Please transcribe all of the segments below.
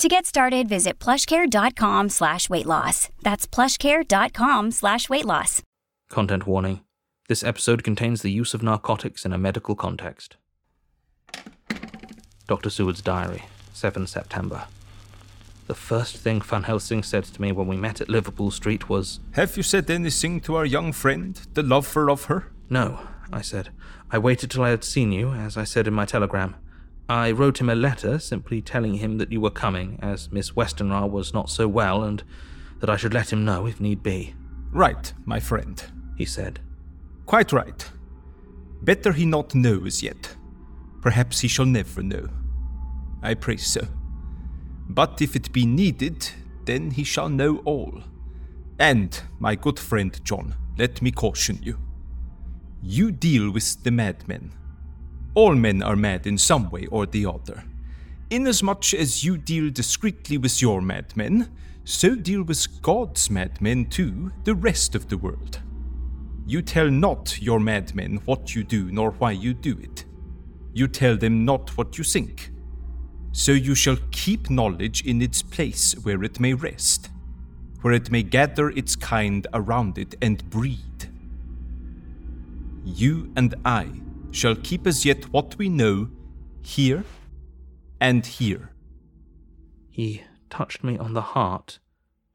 To get started, visit plushcare.com slash weight loss. That's plushcare.com slash weight loss. Content warning. This episode contains the use of narcotics in a medical context. Dr. Seward's Diary, 7 September. The first thing Van Helsing said to me when we met at Liverpool Street was, Have you said anything to our young friend, the lover of her? No, I said. I waited till I had seen you, as I said in my telegram. I wrote him a letter simply telling him that you were coming, as Miss Westenra was not so well, and that I should let him know if need be. Right, my friend, he said. Quite right. Better he not know as yet. Perhaps he shall never know. I pray so. But if it be needed, then he shall know all. And, my good friend John, let me caution you. You deal with the madmen. All men are mad in some way or the other. Inasmuch as you deal discreetly with your madmen, so deal with God's madmen too, the rest of the world. You tell not your madmen what you do nor why you do it. You tell them not what you think. So you shall keep knowledge in its place where it may rest, where it may gather its kind around it and breed. You and I shall keep as yet what we know here and here. He touched me on the heart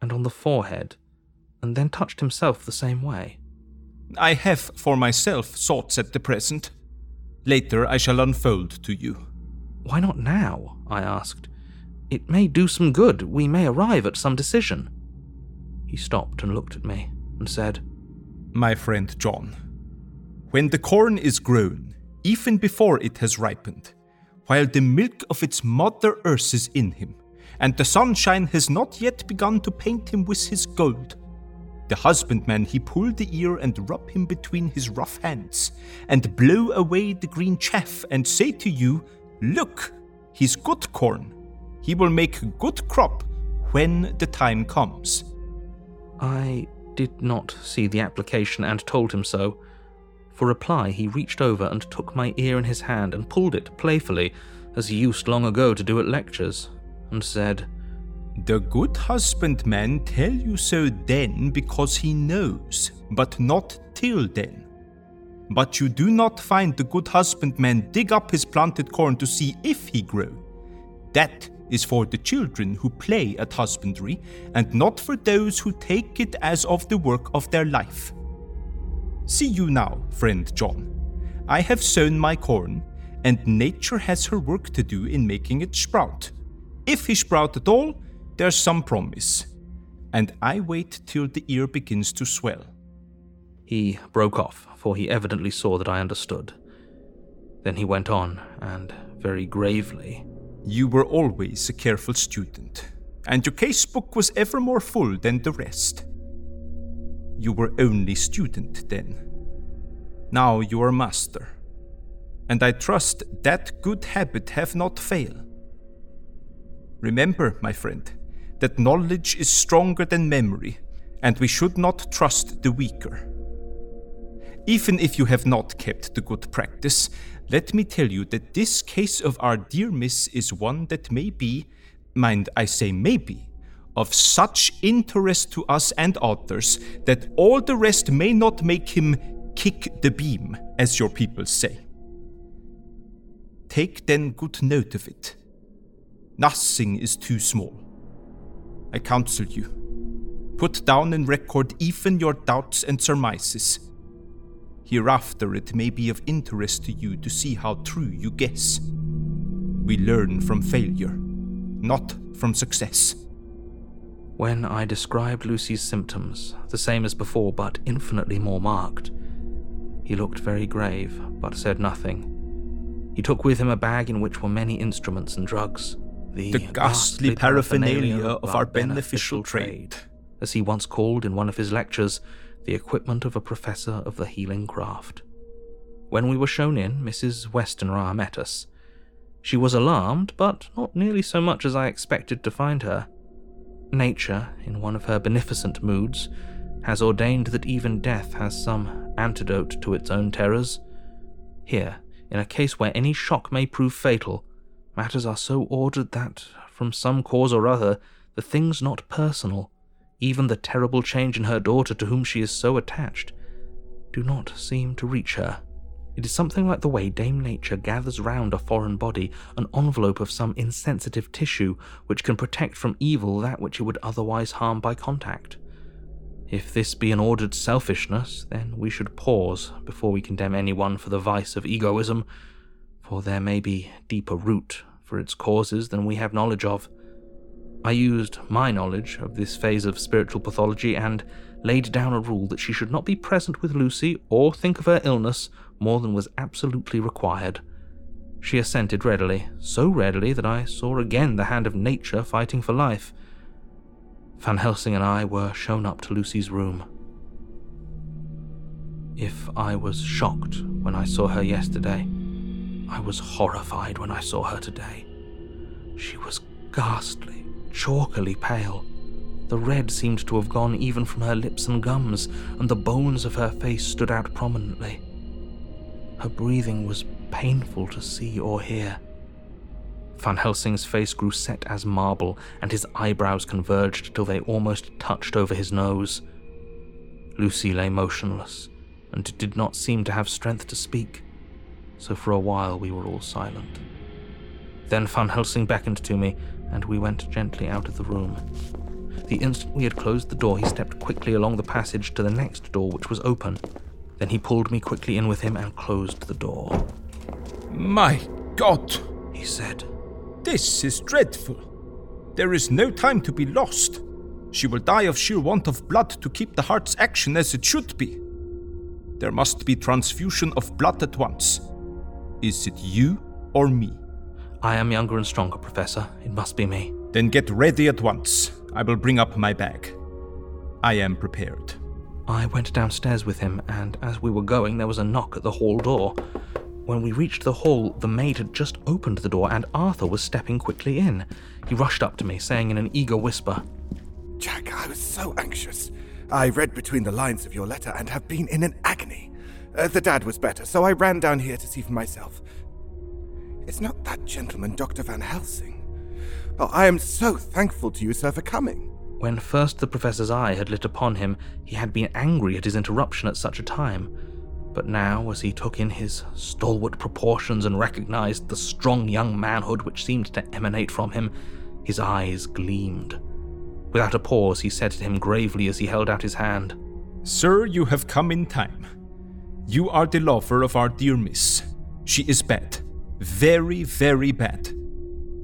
and on the forehead, and then touched himself the same way. I have for myself thoughts at the present. Later I shall unfold to you. Why not now? I asked. It may do some good. We may arrive at some decision. He stopped and looked at me and said, My friend John, when the corn is grown, even before it has ripened, while the milk of its mother earth is in him, and the sunshine has not yet begun to paint him with his gold, the husbandman he pull the ear and rub him between his rough hands, and blow away the green chaff, and say to you, Look, he's good corn. He will make good crop when the time comes. I did not see the application and told him so. For reply, he reached over and took my ear in his hand and pulled it playfully, as he used long ago to do at lectures, and said, The good husbandman tell you so then because he knows, but not till then. But you do not find the good husbandman dig up his planted corn to see if he grow. That is for the children who play at husbandry, and not for those who take it as of the work of their life. See you now, friend John. I have sown my corn, and nature has her work to do in making it sprout. If he sprout at all, there's some promise. And I wait till the ear begins to swell. He broke off, for he evidently saw that I understood. Then he went on, and very gravely, You were always a careful student, and your casebook was ever more full than the rest. You were only student then. Now you are master. And I trust that good habit have not failed. Remember, my friend, that knowledge is stronger than memory, and we should not trust the weaker. Even if you have not kept the good practice, let me tell you that this case of our dear Miss is one that may be, mind I say maybe, of such interest to us and others that all the rest may not make him kick the beam, as your people say. Take then good note of it. Nothing is too small. I counsel you. Put down in record even your doubts and surmises. Hereafter, it may be of interest to you to see how true you guess. We learn from failure, not from success. When I described Lucy's symptoms, the same as before, but infinitely more marked, he looked very grave, but said nothing. He took with him a bag in which were many instruments and drugs. The ghastly paraphernalia of our beneficial trade. As he once called in one of his lectures, the equipment of a professor of the healing craft. When we were shown in, Mrs. Westenra met us. She was alarmed, but not nearly so much as I expected to find her. Nature, in one of her beneficent moods, has ordained that even death has some antidote to its own terrors. Here, in a case where any shock may prove fatal, matters are so ordered that, from some cause or other, the things not personal, even the terrible change in her daughter to whom she is so attached, do not seem to reach her. It is something like the way Dame Nature gathers round a foreign body an envelope of some insensitive tissue which can protect from evil that which it would otherwise harm by contact. If this be an ordered selfishness, then we should pause before we condemn anyone for the vice of egoism, for there may be deeper root for its causes than we have knowledge of. I used my knowledge of this phase of spiritual pathology and laid down a rule that she should not be present with Lucy or think of her illness more than was absolutely required. She assented readily, so readily that I saw again the hand of nature fighting for life. Van Helsing and I were shown up to Lucy's room. If I was shocked when I saw her yesterday, I was horrified when I saw her today. She was ghastly, chalkily pale. The red seemed to have gone even from her lips and gums, and the bones of her face stood out prominently. Her breathing was painful to see or hear. Van Helsing's face grew set as marble, and his eyebrows converged till they almost touched over his nose. Lucy lay motionless, and did not seem to have strength to speak, so for a while we were all silent. Then Van Helsing beckoned to me, and we went gently out of the room. The instant we had closed the door, he stepped quickly along the passage to the next door, which was open. Then he pulled me quickly in with him and closed the door. My God, he said. This is dreadful. There is no time to be lost. She will die of sheer want of blood to keep the heart's action as it should be. There must be transfusion of blood at once. Is it you or me? I am younger and stronger, Professor. It must be me. Then get ready at once. I will bring up my bag. I am prepared. I went downstairs with him, and as we were going, there was a knock at the hall door. When we reached the hall, the maid had just opened the door and Arthur was stepping quickly in. He rushed up to me, saying in an eager whisper, Jack, I was so anxious. I read between the lines of your letter and have been in an agony. Uh, the dad was better, so I ran down here to see for myself. It's not that gentleman, Dr. Van Helsing. Oh, I am so thankful to you, sir, for coming. When first the professor's eye had lit upon him, he had been angry at his interruption at such a time. But now, as he took in his stalwart proportions and recognized the strong young manhood which seemed to emanate from him, his eyes gleamed. Without a pause, he said to him gravely as he held out his hand, Sir, you have come in time. You are the lover of our dear miss. She is bad. Very, very bad.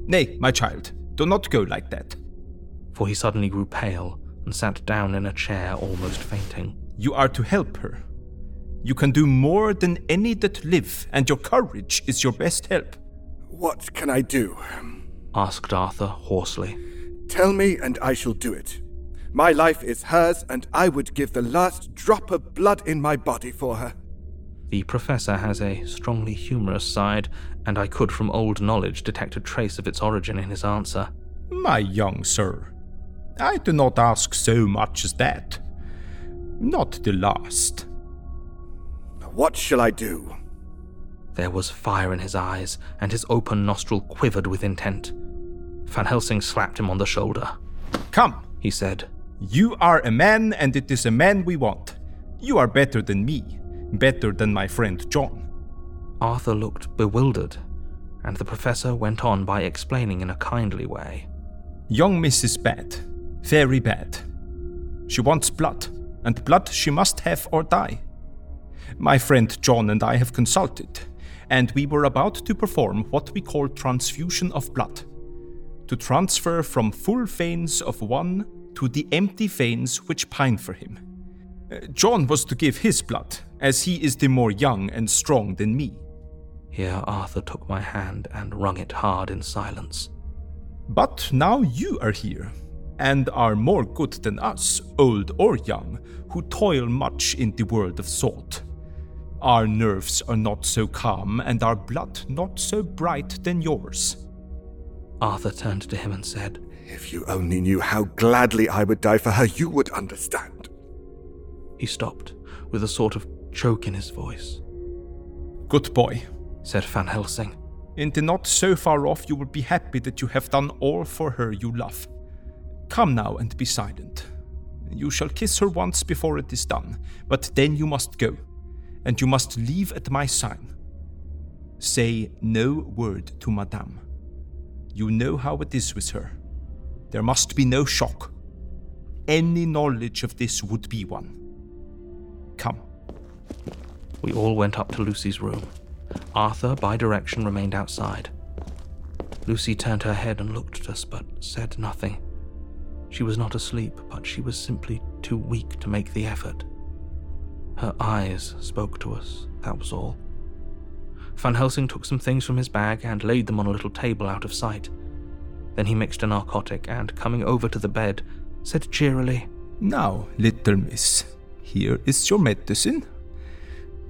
Nay, my child, do not go like that. For he suddenly grew pale and sat down in a chair, almost fainting. You are to help her. You can do more than any that live, and your courage is your best help. What can I do? asked Arthur hoarsely. Tell me, and I shall do it. My life is hers, and I would give the last drop of blood in my body for her. The professor has a strongly humorous side, and I could, from old knowledge, detect a trace of its origin in his answer. My young sir, I do not ask so much as that. Not the last. What shall I do? There was fire in his eyes, and his open nostril quivered with intent. Van Helsing slapped him on the shoulder. Come, he said. You are a man, and it is a man we want. You are better than me, better than my friend John. Arthur looked bewildered, and the professor went on by explaining in a kindly way. Young Miss is bad, very bad. She wants blood, and blood she must have or die. My friend John and I have consulted, and we were about to perform what we call transfusion of blood to transfer from full veins of one to the empty veins which pine for him. Uh, John was to give his blood, as he is the more young and strong than me. Here Arthur took my hand and wrung it hard in silence. But now you are here. and are more good than us, old or young, who toil much in the world of thought. Our nerves are not so calm, and our blood not so bright than yours. Arthur turned to him and said, If you only knew how gladly I would die for her, you would understand. He stopped, with a sort of choke in his voice. Good boy, said Van Helsing. In the not so far off, you will be happy that you have done all for her you love. Come now and be silent. You shall kiss her once before it is done, but then you must go, and you must leave at my sign. Say no word to Madame. You know how it is with her. There must be no shock. Any knowledge of this would be one. Come. We all went up to Lucy's room. Arthur, by direction, remained outside. Lucy turned her head and looked at us, but said nothing. She was not asleep, but she was simply too weak to make the effort. Her eyes spoke to us, that was all. Van Helsing took some things from his bag and laid them on a little table out of sight. Then he mixed a narcotic and, coming over to the bed, said cheerily, Now, little miss, here is your medicine.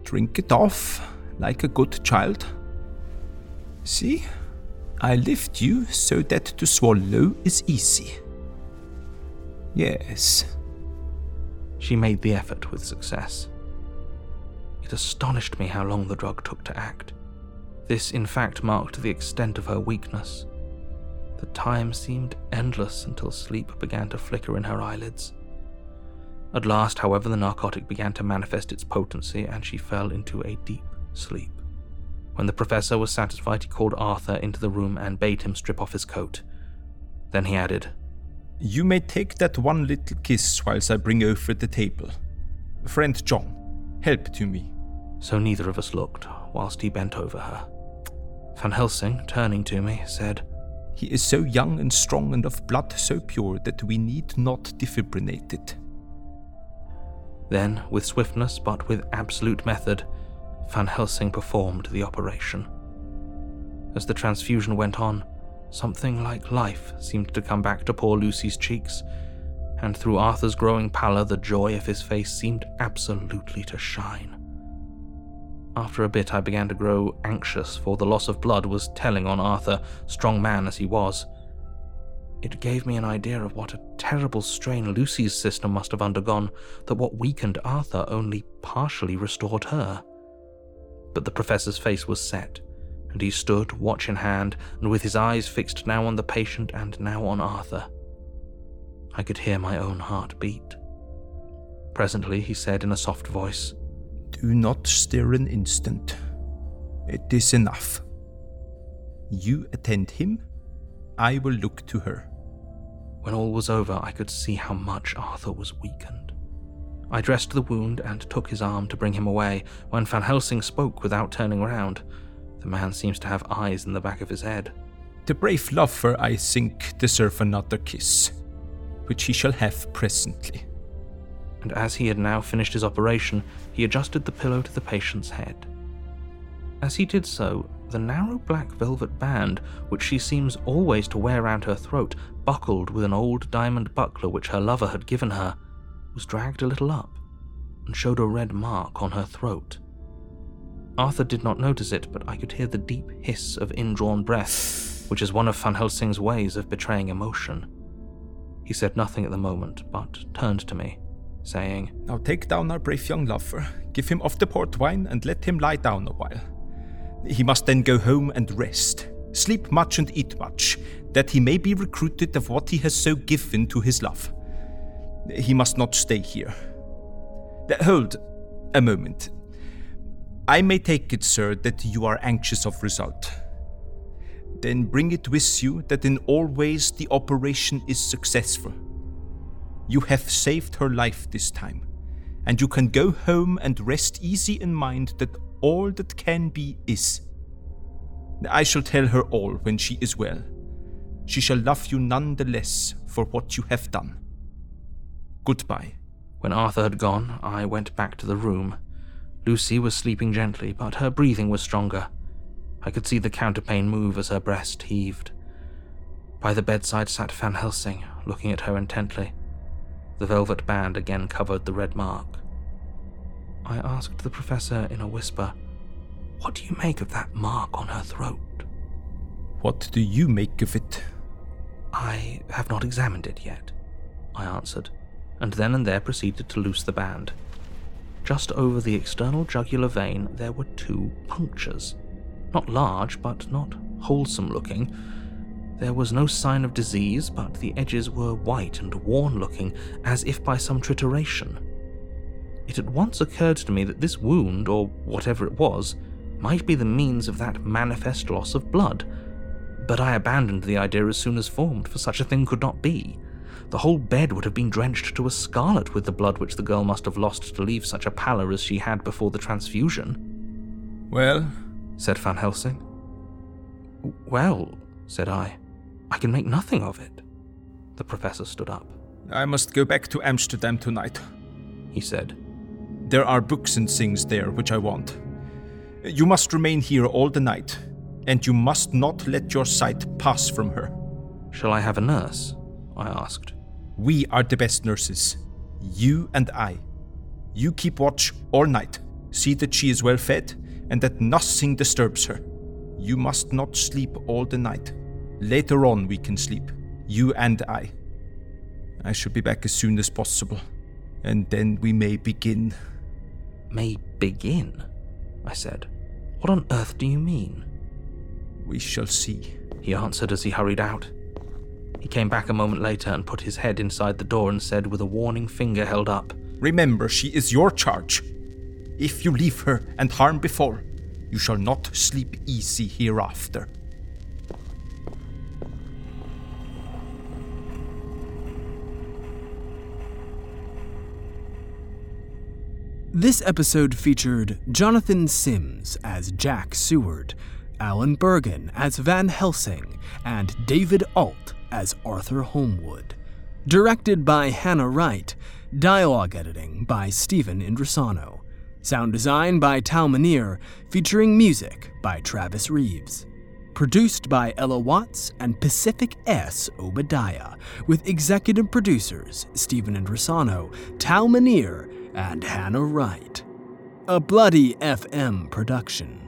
Drink it off like a good child. See, I lift you so that to swallow is easy. Yes. She made the effort with success. It astonished me how long the drug took to act. This, in fact, marked the extent of her weakness. The time seemed endless until sleep began to flicker in her eyelids. At last, however, the narcotic began to manifest its potency and she fell into a deep sleep. When the professor was satisfied, he called Arthur into the room and bade him strip off his coat. Then he added, You may take that one little kiss whilst I bring over the table. Friend John, help to me. So neither of us looked whilst he bent over her. Van Helsing, turning to me, said, He is so young and strong and of blood so pure that we need not defibrinate it. Then, with swiftness but with absolute method, Van Helsing performed the operation. As the transfusion went on, something like life seemed to come back to poor Lucy's cheeks, and through Arthur's growing pallor, the joy of his face seemed absolutely to shine. After a bit, I began to grow anxious, for the loss of blood was telling on Arthur, strong man as he was. It gave me an idea of what a terrible strain Lucy's system must have undergone, that what weakened Arthur only partially restored her. But the professor's face was set, and he stood, watch in hand, and with his eyes fixed now on the patient and now on Arthur. I could hear my own heart beat. Presently he said in a soft voice, Do not stir an instant. It is enough. You attend him, I will look to her. When all was over, I could see how much Arthur was weakened. I dressed the wound and took his arm to bring him away when Van Helsing spoke without turning round. The man seems to have eyes in the back of his head. The brave lover, I think, deserve another kiss, which he shall have presently. And as he had now finished his operation, he adjusted the pillow to the patient's head. As he did so, the narrow black velvet band, which she seems always to wear round her throat, buckled with an old diamond buckler which her lover had given her, was dragged a little up and showed a red mark on her throat. Arthur did not notice it, but I could hear the deep hiss of indrawn breath, which is one of Van Helsing's ways of betraying emotion. He said nothing at the moment, but turned to me, saying, Now take down our brave young lover, give him off the port wine, and let him lie down a while. He must then go home and rest, sleep much and eat much, that he may be recruited of what he has so given to his love. He must not stay here. Hold a moment. I may take it, sir, that you are anxious of result. Then bring it with you that in all ways the operation is successful. You have saved her life this time, and you can go home and rest easy in mind that all that can be is. I shall tell her all when she is well. She shall love you none the less for what you have done. Goodbye. When Arthur had gone, I went back to the room. Lucy was sleeping gently, but her breathing was stronger. I could see the counterpane move as her breast heaved. By the bedside sat Van Helsing, looking at her intently. The velvet band again covered the red mark. I asked the professor in a whisper, What do you make of that mark on her throat? What do you make of it? I have not examined it yet, I answered, and then and there proceeded to loose the band. Just over the external jugular vein there were two punctures. Not large, but not wholesome looking. There was no sign of disease, but the edges were white and worn looking, as if by some trituration. It at once occurred to me that this wound, or whatever it was, might be the means of that manifest loss of blood. But I abandoned the idea as soon as formed, for such a thing could not be. The whole bed would have been drenched to a scarlet with the blood which the girl must have lost to leave such a pallor as she had before the transfusion. Well, said Van Helsing. Well, said I, I can make nothing of it. The professor stood up. I must go back to Amsterdam tonight, he said. There are books and things there which I want. You must remain here all the night, and you must not let your sight pass from her. Shall I have a nurse? I asked. We are the best nurses. You and I. You keep watch all night. See that she is well fed and that nothing disturbs her. You must not sleep all the night. Later on, we can sleep. You and I. I shall be back as soon as possible, and then we may begin. May begin? I said. What on earth do you mean? We shall see, he answered as he hurried out. He came back a moment later and put his head inside the door and said with a warning finger held up, Remember, she is your charge. If you leave her and harm befall, you shall not sleep easy hereafter. This episode featured Jonathan Sims as Jack Seward, Alan Burgon as Van Helsing, and David Ault as Arthur Holmwood. Directed by Hannah Wright, dialogue editing by Stephen Indrisano, sound design by Tal Minear, featuring music by Travis Reaves. Produced by Ella Watts and Pacific S. Obadiah, with executive producers Stephen Indrisano, Tal Minear, and Hannah Wright. A Bloody FM production.